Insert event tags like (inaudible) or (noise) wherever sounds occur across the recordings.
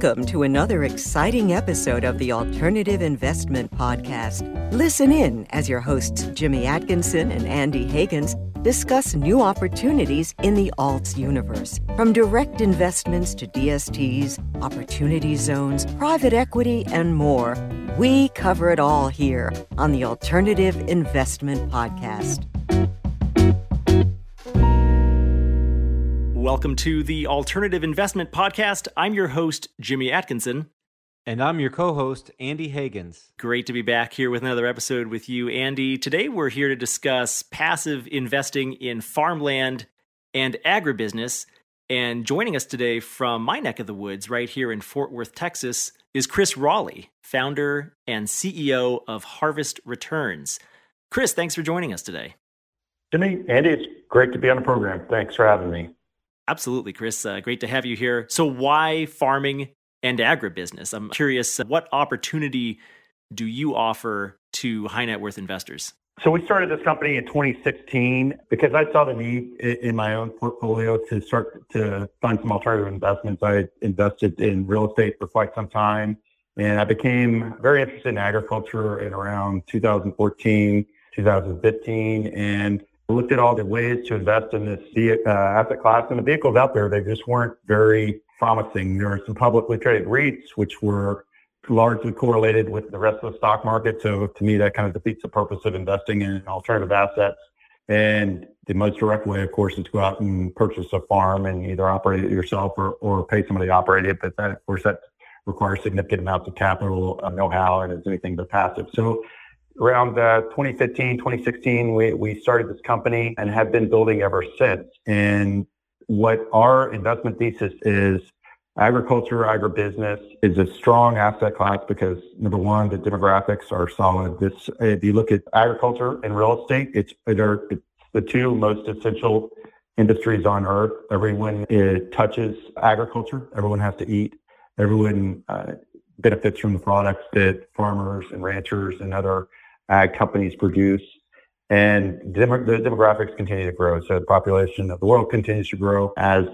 Welcome to another exciting episode of the Alternative Investment Podcast. Listen in as your hosts Jimmy Atkinson and Andy Hagans discuss new opportunities in the alts universe. From direct investments to DSTs, opportunity zones, private equity, and more, we cover it all here on the Alternative Investment Podcast. Welcome to the Alternative Investment Podcast. I'm your host, Jimmy Atkinson. And I'm your co host, Andy Hagans. Great to be back here with another episode with you, Andy. Today we're here to discuss passive investing in farmland and agribusiness. And joining us today from my neck of the woods, right here in Fort Worth, Texas, is Chris Rawley, founder and CEO of Harvest Returns. Chris, thanks for joining us today. Jimmy, Andy, it's great to be on the program. Thanks for having me. Absolutely, Chris. Uh, great to have you here. So, why farming and agribusiness? I'm curious, uh, what opportunity do you offer to high net worth investors? So, we started this company in 2016 because I saw the need in my own portfolio to start to find some alternative investments. I invested in real estate for quite some time, and I became very interested in agriculture in around 2014, 2015. And looked at all the ways to invest in this uh, asset class, and the vehicles out there, they just weren't very promising. There were some publicly traded REITs, which were largely correlated with the rest of the stock market. So to me, that kind of defeats the purpose of investing in alternative assets. And the most direct way, of course, is to go out and purchase a farm and either operate it yourself or, or pay somebody to operate it. But that, of course, that requires significant amounts of capital, uh, know-how, and is anything but passive. So around uh, 2015, 2016, we, we started this company and have been building ever since. And what our investment thesis is agriculture, agribusiness is a strong asset class because number one, the demographics are solid. This, if you look at agriculture and real estate, it's, it are, it's the two most essential industries on earth. Everyone touches agriculture. Everyone has to eat. Everyone uh, benefits from the products that farmers and ranchers and other ag companies produce. And the demographics continue to grow. So the population of the world continues to grow as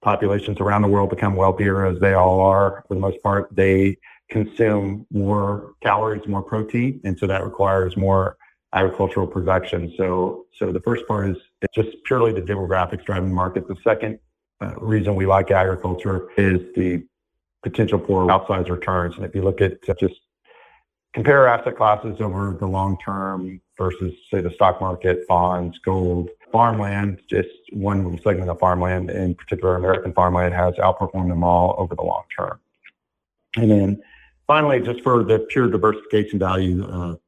populations around the world become wealthier, as they all are for the most part. They consume more calories, more protein, and so that requires more agricultural production. So, so the first part is just purely the demographics driving the market. The second uh, reason we like agriculture is the potential for outsized returns. And if you look at just compare asset classes over the long term versus, say, the stock market, bonds, gold, farmland, just one little segment of farmland, in particular, American farmland has outperformed them all over the long term. And then finally, just for the pure diversification value,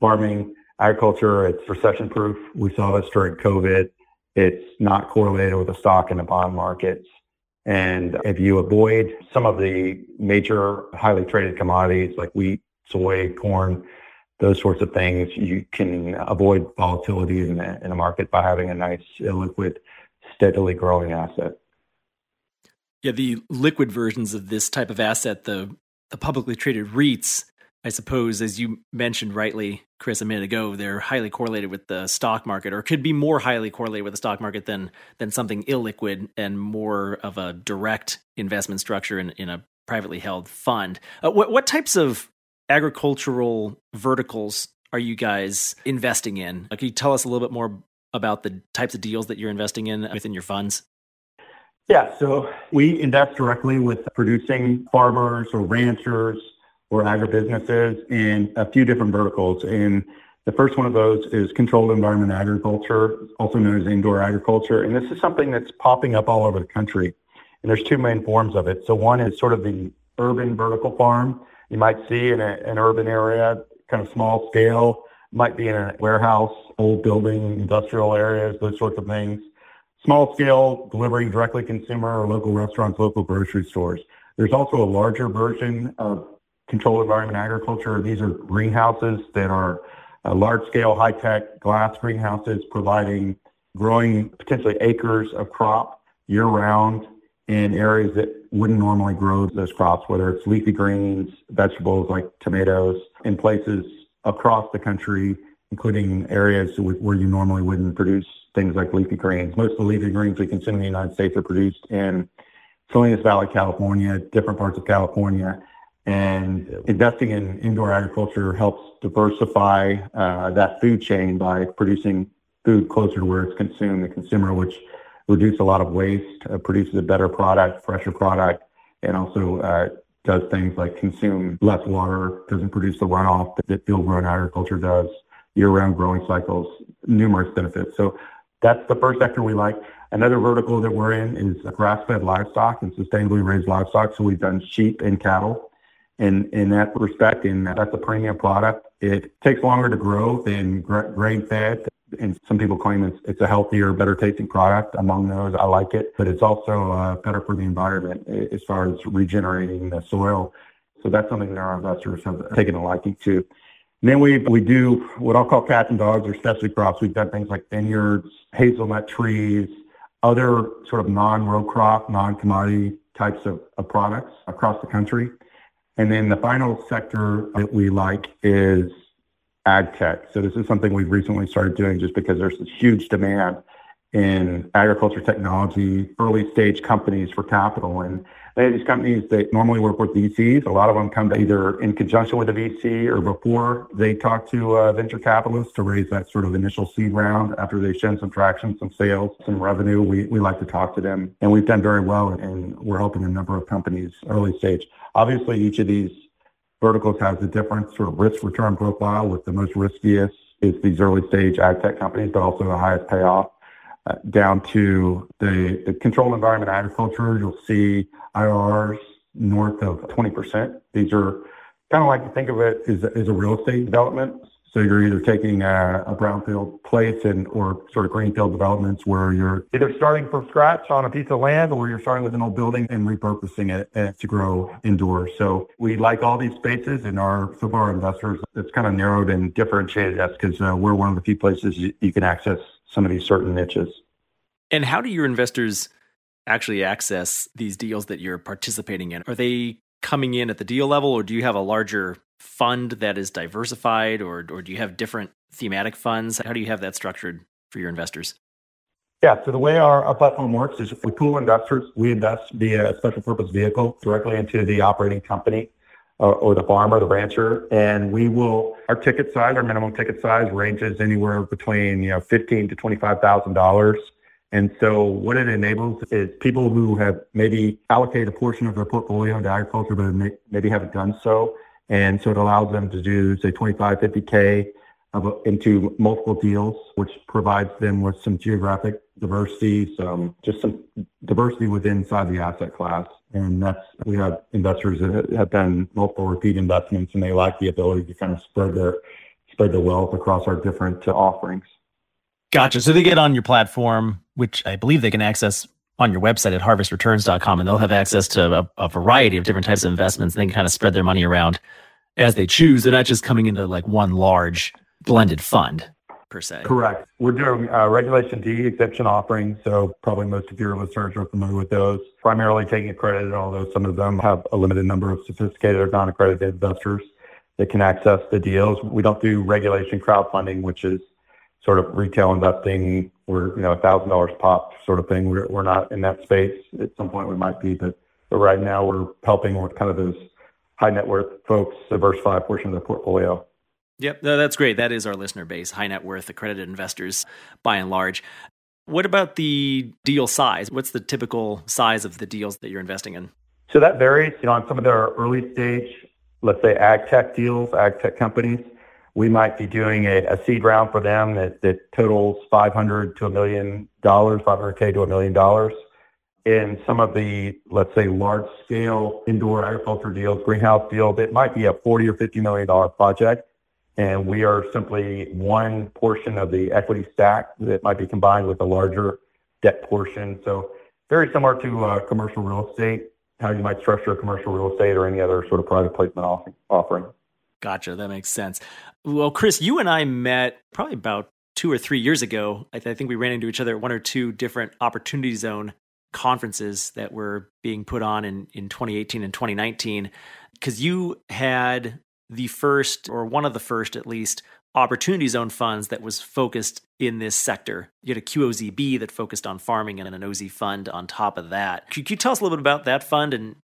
farming, agriculture, it's recession proof. We saw this during COVID. It's not correlated with the stock and the bond markets. And if you avoid some of the major highly traded commodities like wheat, soy, corn, those sorts of things, you can avoid volatility in a, in market by having a nice liquid, steadily growing asset. Yeah, the liquid versions of this type of asset, the the publicly traded REITs, I suppose, as you mentioned rightly, Chris, a minute ago, they're highly correlated with the stock market, or could be more highly correlated with the stock market than than something illiquid and more of a direct investment structure in, in a privately held fund. Uh, what what types of agricultural verticals are you guys investing in? Can you tell us a little bit more about the types of deals that you're investing in within your funds? Yeah, so we invest directly with producing farmers or ranchers or agribusinesses in a few different verticals. And the first one of those is controlled environment agriculture, also known as indoor agriculture. And this is something that's popping up all over the country. And there's two main forms of it. So one is sort of the urban vertical farm, you might see in a, an urban area, kind of small scale, might be in a warehouse, old building, industrial areas, those sorts of things. Small scale, delivering directly consumer or local restaurants, local grocery stores. There's also a larger version of controlled environment agriculture. These are greenhouses that are uh, large scale, high tech glass greenhouses providing growing potentially acres of crop year round in areas that wouldn't normally grow those crops, whether it's leafy greens, vegetables like tomatoes, in places across the country, including areas where you normally wouldn't produce things like leafy greens. Most of the leafy greens we consume in the United States are produced in Salinas Valley, California, different parts of California. And investing in indoor agriculture helps diversify uh, that food chain by producing food closer to where it's consumed, the consumer, which reduces a lot of waste, uh, produces a better product, fresher product, and also uh, does things like consume less water, doesn't produce the runoff that field grown agriculture does, year round growing cycles, numerous benefits. So that's the first sector we like. Another vertical that we're in is grass fed livestock and sustainably raised livestock. So we've done sheep and cattle And in that respect, and that's a premium product. It takes longer to grow than grain fed, and some people claim it's, it's a healthier, better tasting product. Among those, I like it, but it's also uh, better for the environment as far as regenerating the soil. So that's something that our investors have taken a liking to. And then we we do what I'll call cats and dogs or specialty crops. We've done things like vineyards, hazelnut trees, other sort of non-row crop, non-commodity types of, of products across the country. And then the final sector that we like is ag tech. So this is something we've recently started doing just because there's this huge demand in agriculture technology, early stage companies for capital. And they these companies that normally work with VCs. A lot of them come to either in conjunction with a VC or before they talk to venture capitalists to raise that sort of initial seed round. After they've shown some traction, some sales, some revenue, we, we like to talk to them. And we've done very well and we're helping a number of companies early stage. Obviously, each of these verticals has a different sort of risk return profile with the most riskiest is these early stage ag tech companies, but also the highest payoff. Uh, down to the, the controlled environment agriculture, you'll see IRRs north of 20%. These are kind of like to think of it as, as a real estate development. So you're either taking a, a, brownfield place and or sort of greenfield developments where you're either starting from scratch on a piece of land or you're starting with an old building and repurposing it uh, to grow indoors. So we like all these spaces and our some of our investors it's kind of narrowed and differentiated us because uh, we're one of the few places you, you can access some of these certain niches. And how do your investors actually access these deals that you're participating in? Are they coming in at the deal level, or do you have a larger fund that is diversified, or or do you have different thematic funds? How do you have that structured for your investors? Yeah, so the way our, platform works is we pool investors. We invest via a special purpose vehicle directly into the operating company or, or the farmer, the rancher, and we will. Our ticket size, our minimum ticket size, ranges anywhere between you know fifteen to twenty five thousand dollars and so what it enables is people who have maybe allocated a portion of their portfolio to agriculture, but may, maybe haven't done so. And so it allows them to do, say, 25, 50K of, into multiple deals, which provides them with some geographic diversity, some just some diversity within inside the asset class. And that's, we have investors that have done multiple repeat investments and they like the ability to kind of spread their, spread their wealth across our different uh, offerings. Gotcha. So they get on your platform, which I believe they can access on your website at harvestreturns.com, and they'll have access to a, a variety of different types of investments. And they can kind of spread their money around as they choose. They're not just coming into like one large blended fund per se. Correct. We're doing uh, Regulation D exemption offerings. So probably most of your listeners are familiar with those. Primarily taking accredited, although some of them have a limited number of sophisticated or non-accredited investors that can access the deals. We don't do regulation crowdfunding, which is sort of retail investing or you know a thousand dollars pop sort of thing. We're we're not in that space. At some point we might be, but but right now we're helping with kind of those high net worth folks diversify a portion of their portfolio. Yep, no, that's great. That is our listener base, high net worth accredited investors by and large. What about the deal size? What's the typical size of the deals that you're investing in? So that varies. You know, on some of their early stage, let's say ag tech deals, ag tech companies, we might be doing a, a seed round for them that, that totals 500 to a million dollars, 500K to a million dollars. In some of the, let's say, large scale indoor agriculture deals, greenhouse deals, it might be a 40 or 50 million dollar project. And we are simply one portion of the equity stack that might be combined with a larger debt portion. So very similar to uh, commercial real estate, how you might structure commercial real estate or any other sort of private placement offering. Gotcha. That makes sense. Well, Chris, you and I met probably about two or three years ago. I, th- I think we ran into each other at one or two different Opportunity Zone conferences that were being put on in, in 2018 and 2019 because you had the first or one of the first at least opportunity zone funds that was focused in this sector. You had a QOZB that focused on farming and an OZ fund on top of that. Could you tell us a little bit about that fund and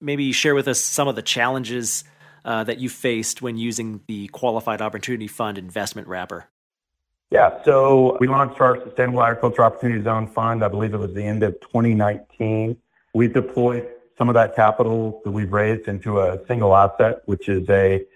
maybe share with us some of the challenges uh, that you faced when using the Qualified Opportunity Fund investment wrapper? Yeah, so we launched our Sustainable Agriculture Opportunity Zone Fund. I believe it was the end of 2019. We deployed some of that capital that we've raised into a single asset, which is a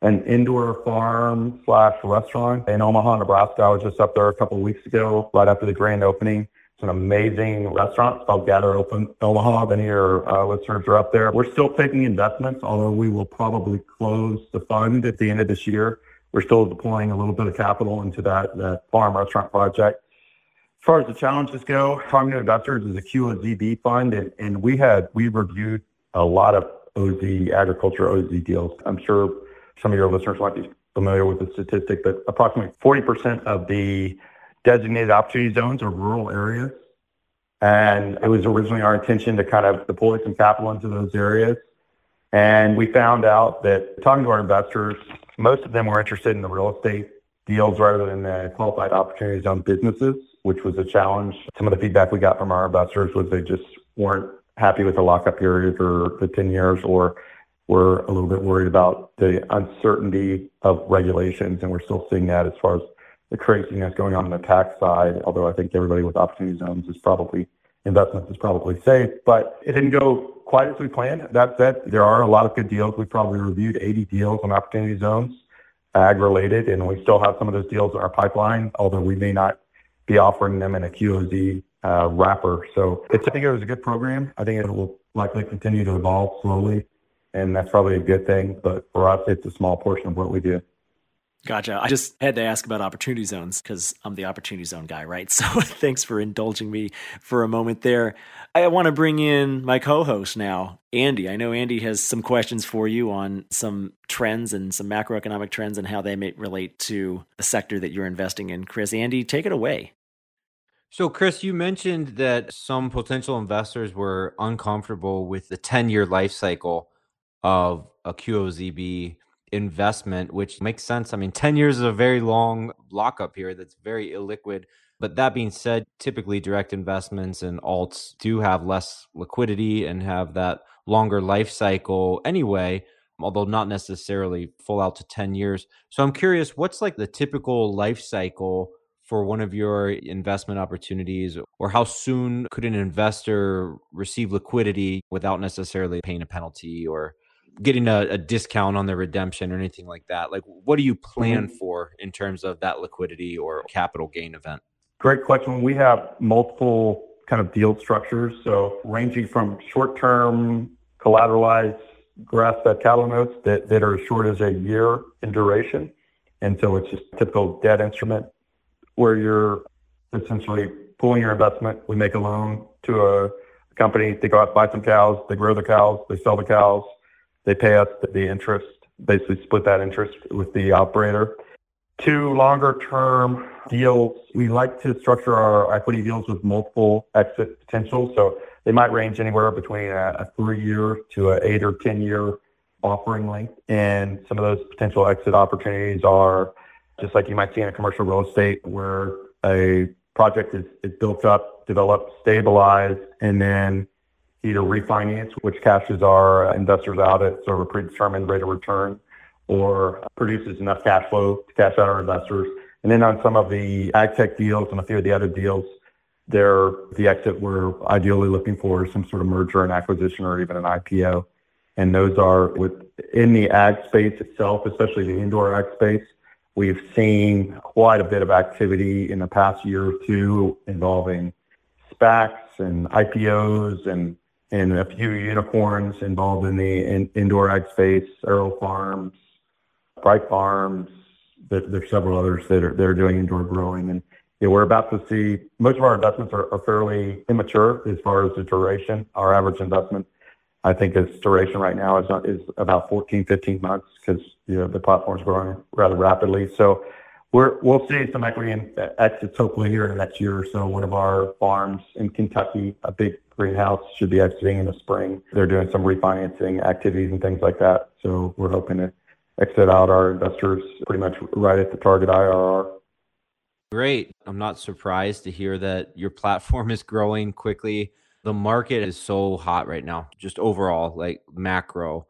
an indoor farm slash restaurant in Omaha, Nebraska. I was just up there a couple of weeks ago, right after the grand opening. An amazing restaurant. Called Gather Open Omaha. Many of your uh, listeners are up there. We're still taking investments, although we will probably close the fund at the end of this year. We're still deploying a little bit of capital into that, that farm restaurant project. As far as the challenges go, Farming to Investors is a QOZB fund, and, and we had we reviewed a lot of OZ agriculture OZ deals. I'm sure some of your listeners might be familiar with the statistic, but approximately 40% of the designated opportunity zones or rural areas. And it was originally our intention to kind of deploy some capital into those areas. And we found out that talking to our investors, most of them were interested in the real estate deals rather than the qualified opportunity zone businesses, which was a challenge. Some of the feedback we got from our investors was they just weren't happy with the lockup period or the 10 years or we're a little bit worried about the uncertainty of regulations, and we're still seeing that as far as the craziness going on on the tax side. Although I think everybody with opportunity zones is probably investments is probably safe, but it didn't go quite as we planned. That said, there are a lot of good deals. We probably reviewed 80 deals on opportunity zones, ag related, and we still have some of those deals in our pipeline, although we may not be offering them in a QOZ uh, wrapper. So I think it was a good program. I think it will likely continue to evolve slowly and that's probably a good thing. But for us, it's a small portion of what we do. Gotcha. I just had to ask about opportunity zones because I'm the opportunity zone guy, right? (laughs) So thanks for indulging me for a moment there. I want to bring in my co host now, Andy. I know Andy has some questions for you on some trends and some macroeconomic trends and how they may relate to the sector that you're investing in. Chris, Andy, take it away. So, Chris, you mentioned that some potential investors were uncomfortable with the 10 year life cycle of a QOZB investment, which makes sense. I mean, 10 years is a very long lockup period that's very illiquid. But that being said, typically direct investments and alts do have less liquidity and have that longer life cycle anyway, although not necessarily full out to 10 years. So I'm curious, what's like the typical life cycle for one of your investment opportunities, or how soon could an investor receive liquidity without necessarily paying a penalty or getting a, a, discount on the redemption or anything like that. Like, what do you plan mm-hmm. for in terms of that liquidity or capital gain event? Great question. We have multiple kind of deal structures, so ranging from short-term collateralized grass-fed cattle notes that, that are as short as a year in duration, and so it's just a typical debt instrument where you're essentially pulling your investment. We make a loan to a company. They go out buy some cows. They grow the cows. They sell the cows they pay us the interest, basically split that interest with the operator. Two longer term deals, we like to structure our equity deals with multiple exit potential. So they might range anywhere between a, a three year to an eight or 10 year offering length. And some of those potential exit opportunities are just like you might see in a commercial real estate where a project is, is built up, developed, stabilized, and then either refinance, which cashes our investors out at sort of a predetermined rate of return, or produces enough cash flow to cash out our investors. And then on some of the ag tech deals and a few of the other deals, they're the exit we're ideally looking for is some sort of merger and acquisition or even an IPO. And those are within the ag space itself, especially the indoor ag space. We've seen quite a bit of activity in the past year or two involving SPACs and IPOs and and a few unicorns involved in the in, indoor ag space, AeroFarms, Bright Farms. There, there's several others that are, that are doing indoor growing. And you know, we're about to see most of our investments are, are fairly immature as far as the duration. Our average investment, I think, its duration right now is, is about 14, 15 months because you know, the platform's growing rather rapidly. So we're, we'll see some equity in exits hopefully here in the next year or so. One of our farms in Kentucky, a big greenhouse, should be exiting in the spring. They're doing some refinancing activities and things like that. So we're hoping to exit out our investors pretty much right at the target IRR. Great. I'm not surprised to hear that your platform is growing quickly. The market is so hot right now, just overall, like macro.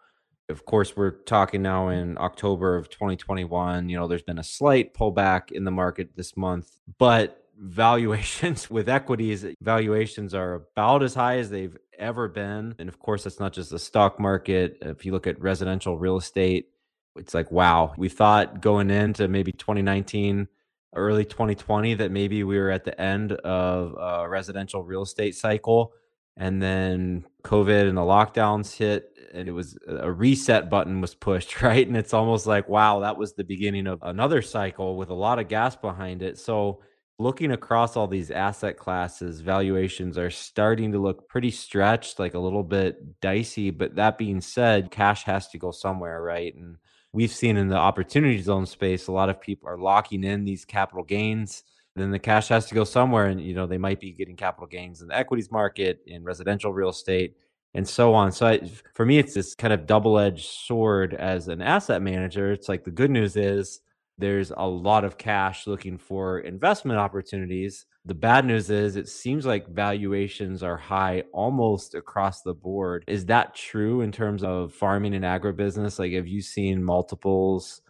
Of course, we're talking now in October of 2021. You know, there's been a slight pullback in the market this month, but valuations (laughs) with equities, valuations are about as high as they've ever been. And of course, that's not just the stock market. If you look at residential real estate, it's like, wow, we thought going into maybe 2019, early 2020, that maybe we were at the end of a residential real estate cycle. And then COVID and the lockdowns hit, and it was uh, a reset button was pushed, (laughs) right? And it's almost like, wow, that was the beginning of another cycle with a lot of gas behind it. So, looking across all these asset classes, valuations are starting to look pretty stretched, like a little bit dicey. But that being said, cash has to go somewhere, right? And we've seen in the opportunity zone space, a lot of people are locking in these capital gains. Then the cash has to go somewhere, and you know they might be getting capital gains in the equities market, in residential real estate, and so on. So I, for me, it's this kind of double-edged sword as an asset manager. It's like the good news is there's a lot of cash looking for investment opportunities. The bad news is it seems like valuations are high almost across the board. Is that true in terms of farming and agribusiness? Like, have you seen multiples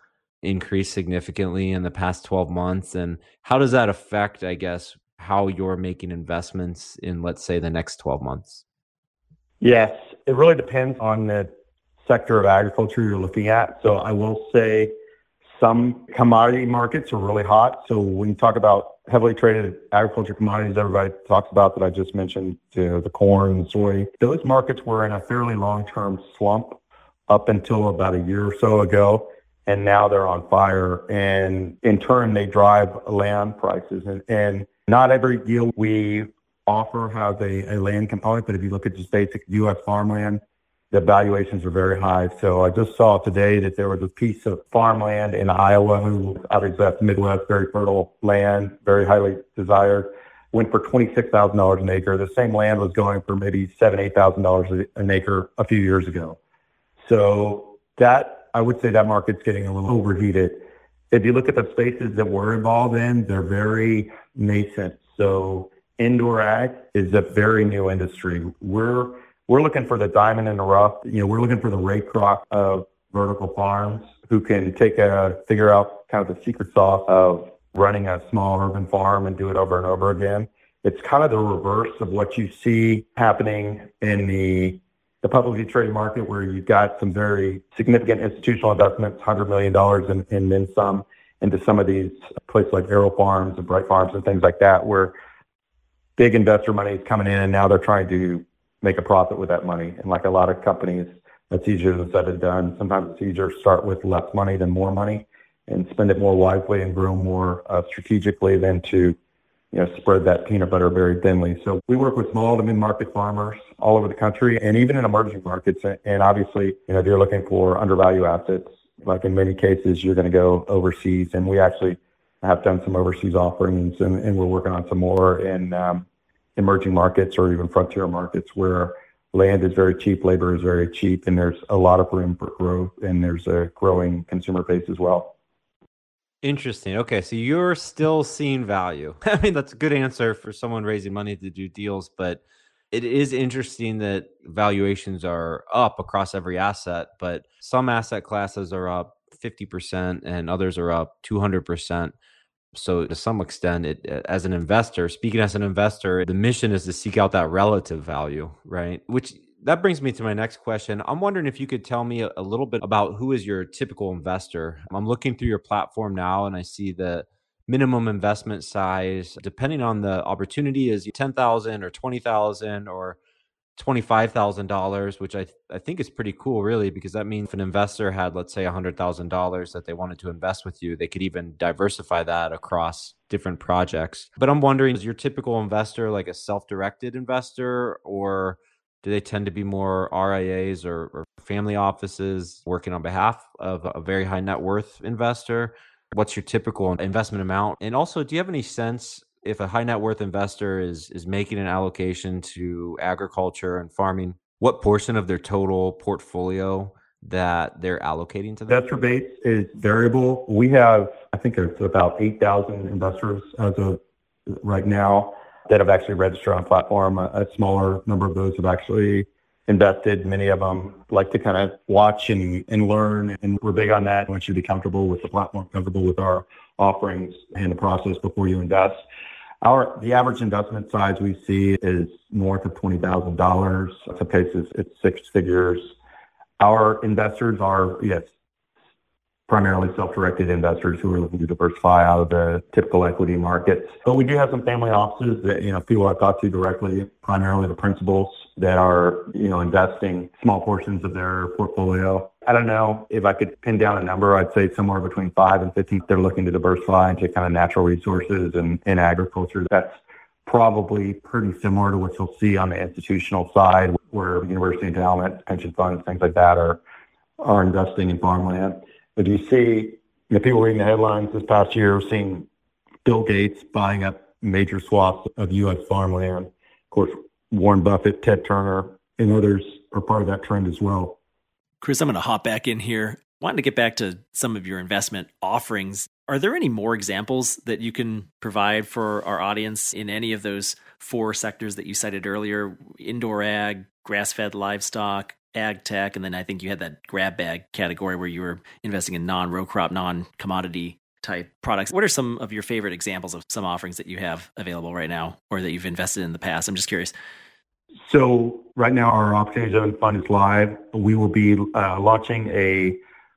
increase significantly in the past 12 months? And how does that affect, I guess, how you're making investments in, let's say, the next 12 months? Yes, it really depends on the sector of agriculture you're looking at. So I will say, some commodity markets are really hot. So when you talk about heavily traded agriculture commodities, everybody talks about that I just mentioned, you know, the corn and soy. Those markets were in a fairly long-term slump up until about a year or so ago, and now they're on fire. And in turn, they drive land prices. And, and not every deal we offer has a, a land component, but if you look at just basic U.S. farmland, the valuations are very high. So I just saw today that there was a piece of farmland in Iowa, who obviously that's Midwest, very fertile land, very highly desired, went for twenty-six thousand dollars an acre. The same land was going for maybe seven, eight thousand dollars an acre a few years ago. So that I would say that market's getting a little overheated. If you look at the spaces that we're involved in, they're very nascent. So indoor ag is a very new industry. We're we're looking for the diamond in the rough. You know, we're looking for the Ray Kroc of vertical farms who can take a figure out kind of the secret sauce of running a small urban farm and do it over and over again. It's kind of the reverse of what you see happening in the the publicly traded market where you've got some very significant institutional investments, $100 million and, and then some into some of these places like AeroFarms and Bright Farms and things like that, where big investor money is coming in and now they're trying to make a profit with that money. And like a lot of companies, that's easier than said and done. Sometimes it's easier to start with less money than more money and spend it more wisely and grow more uh, strategically than to you know, spread that peanut butter very thinly. So we work with small to mid-market farmers all over the country and even in emerging markets. And obviously, you know, they're looking for undervalued assets. Like in many cases, you're going to go overseas. And we actually have done some overseas offerings and, and we're working on some more in um, emerging markets or even frontier markets where land is very cheap, labor is very cheap, and there's a lot of room for growth and there's a growing consumer base as well. Interesting. Okay, so you're still seeing value. (laughs) I mean, that's a good answer for someone raising money to do deals, but it is interesting that valuations are up across every asset, but some asset classes are up 50% and others are up 200%. So to some extent, it uh, as an investor, speaking as an investor, the mission is to seek out that relative value, right? Which that brings me to my next question. I'm wondering if you could tell me a, little bit about who is your typical investor. I'm looking through your platform now and I see the minimum investment size depending on the opportunity is 10,000 or 20,000 or $25,000, which I, th- I think is pretty cool, really, because that means if an investor had, let's say, $100,000 that they wanted to invest with you, they could even diversify that across different projects. But I'm wondering, is your typical investor like a self directed investor or do they tend to be more RIAs or, or family offices working on behalf of a very high net worth investor? What's your typical investment amount? And also, do you have any sense if a high net worth investor is is making an allocation to agriculture and farming, what portion of their total portfolio that they're allocating to them? Investor base is variable. We have, I think there's about 8,000 investors as of right now that have actually registered on platform. A, a smaller number of those have actually invested. Many of them like to kind of watch and, and learn, and we're big on that. I want you to be comfortable with the platform, comfortable with our offerings and the process before you invest. Our the average investment size we see is north of twenty thousand dollars. Some cases it's six figures. Our investors are yes primarily self-directed investors who are looking to diversify out of the typical equity markets. But we do have some family offices that, you know, people I've talked to directly, primarily the principals that are, you know, investing small portions of their portfolio. I don't know if I could pin down a number. I'd say somewhere between five and 15. They're looking to diversify into kind of natural resources and, and agriculture. That's probably pretty similar to what you'll see on the institutional side where university endowment, pension funds, things like that are, are investing in farmland. But you see, you know, people reading the headlines this past year, seeing Bill Gates buying up major swaths of U.S. farmland. Of course, Warren Buffett, Ted Turner, and others are part of that trend as well. Chris, I'm going to hop back in here. Wanted to get back to some of your investment offerings. Are there any more examples that you can provide for our audience in any of those four sectors that you cited earlier indoor ag, grass fed livestock, ag tech, and then I think you had that grab bag category where you were investing in non row crop, non commodity type products. What are some of your favorite examples of some offerings that you have available right now or that you've invested in the past? I'm just curious. So right now our opportunity zone fund is live. We will be uh, launching a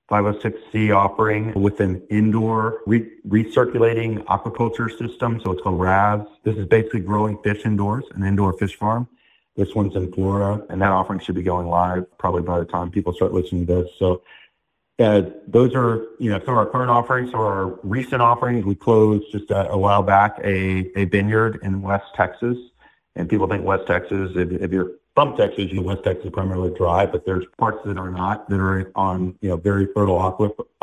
506c offering with an indoor re- recirculating aquaculture system. So it's called RAS. This is basically growing fish indoors, an indoor fish farm. This one's in Florida, and that offering should be going live probably by the time people start listening to this. So uh, those are, you know, some of our current offerings. So our recent offerings, we closed just a, a while back a, a vineyard in West Texas. And people think West Texas, if, if you're from Texas, you know, West Texas primarily dry, but there's parts that are not, that are on, you know, very fertile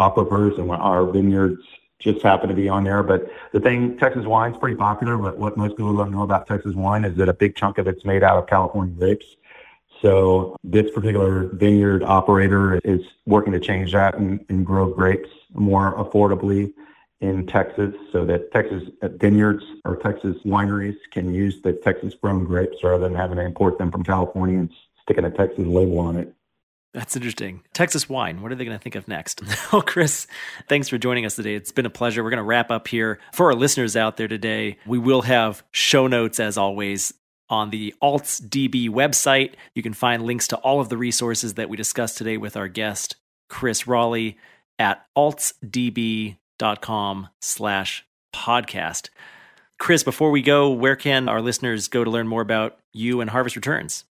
aquifers, and our vineyards just happened to be on there. But the thing, Texas wine's pretty popular, but what most people don't know about Texas wine is that a big chunk of it's made out of California grapes. So this particular vineyard operator is working to change that and, and grow grapes more affordably in Texas so that Texas uh, vineyards or Texas wineries can use the Texas grown grapes rather than having to import them from California and sticking a Texas label on it. That's interesting. Texas wine. What are they going to think of next? (laughs) oh, Chris, thanks for joining us today. It's been a pleasure. We're going to wrap up here. For our listeners out there today, we will have show notes as always on the AltsDB website. You can find links to all of the resources that we discussed today with our guest, Chris Rawley, at altsdb.com slash podcast. Chris, before we go, where can our listeners go to learn more about you and Harvest Returns?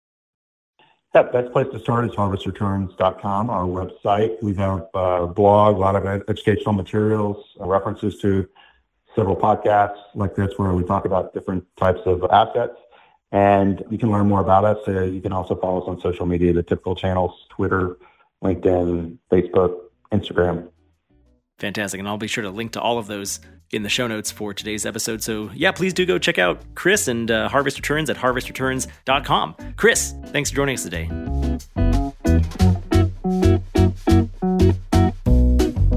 Yeah, best place to start is harvestreturns.com, our website. We have a blog, a lot of educational materials, uh, references to several podcasts like this where we talk about different types of assets. And you can learn more about us. Uh, you can also follow us on social media, the typical channels, Twitter, LinkedIn, Facebook, Instagram. Fantastic. And I'll be sure to link to all of those in the show notes for today's episode. So, yeah, please do go check out Chris and uh, Harvest Returns at harvestreturns.com. Chris, thanks for joining us today.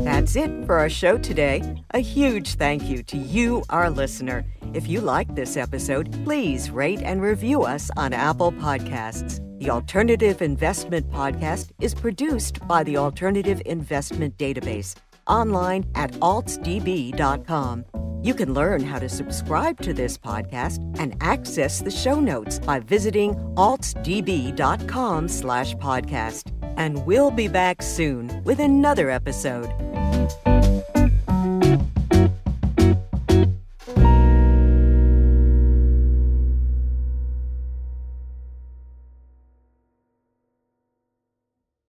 That's it for our show today. A huge thank you to you, our listener. If you like this episode, please rate and review us on Apple Podcasts. The Alternative Investment Podcast is produced by the Alternative Investment Database online at altsdb.com. You can learn how to subscribe to this podcast and access the show notes by visiting altsdb.com slash podcast. And we'll be back soon with another episode.